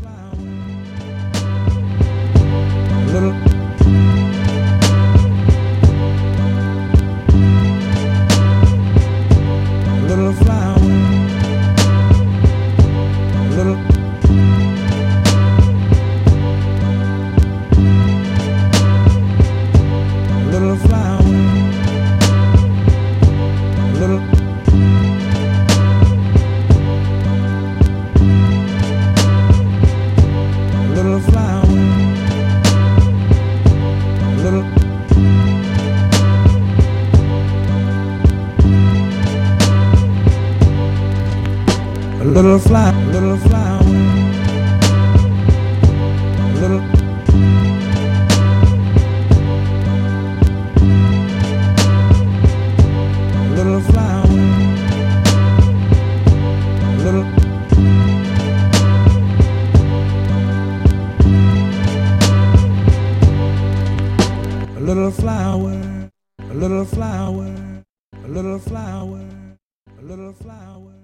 fly. Little fly, little flower, little. Little flower, little. A little flower, a little flower, a little flower, a little flower.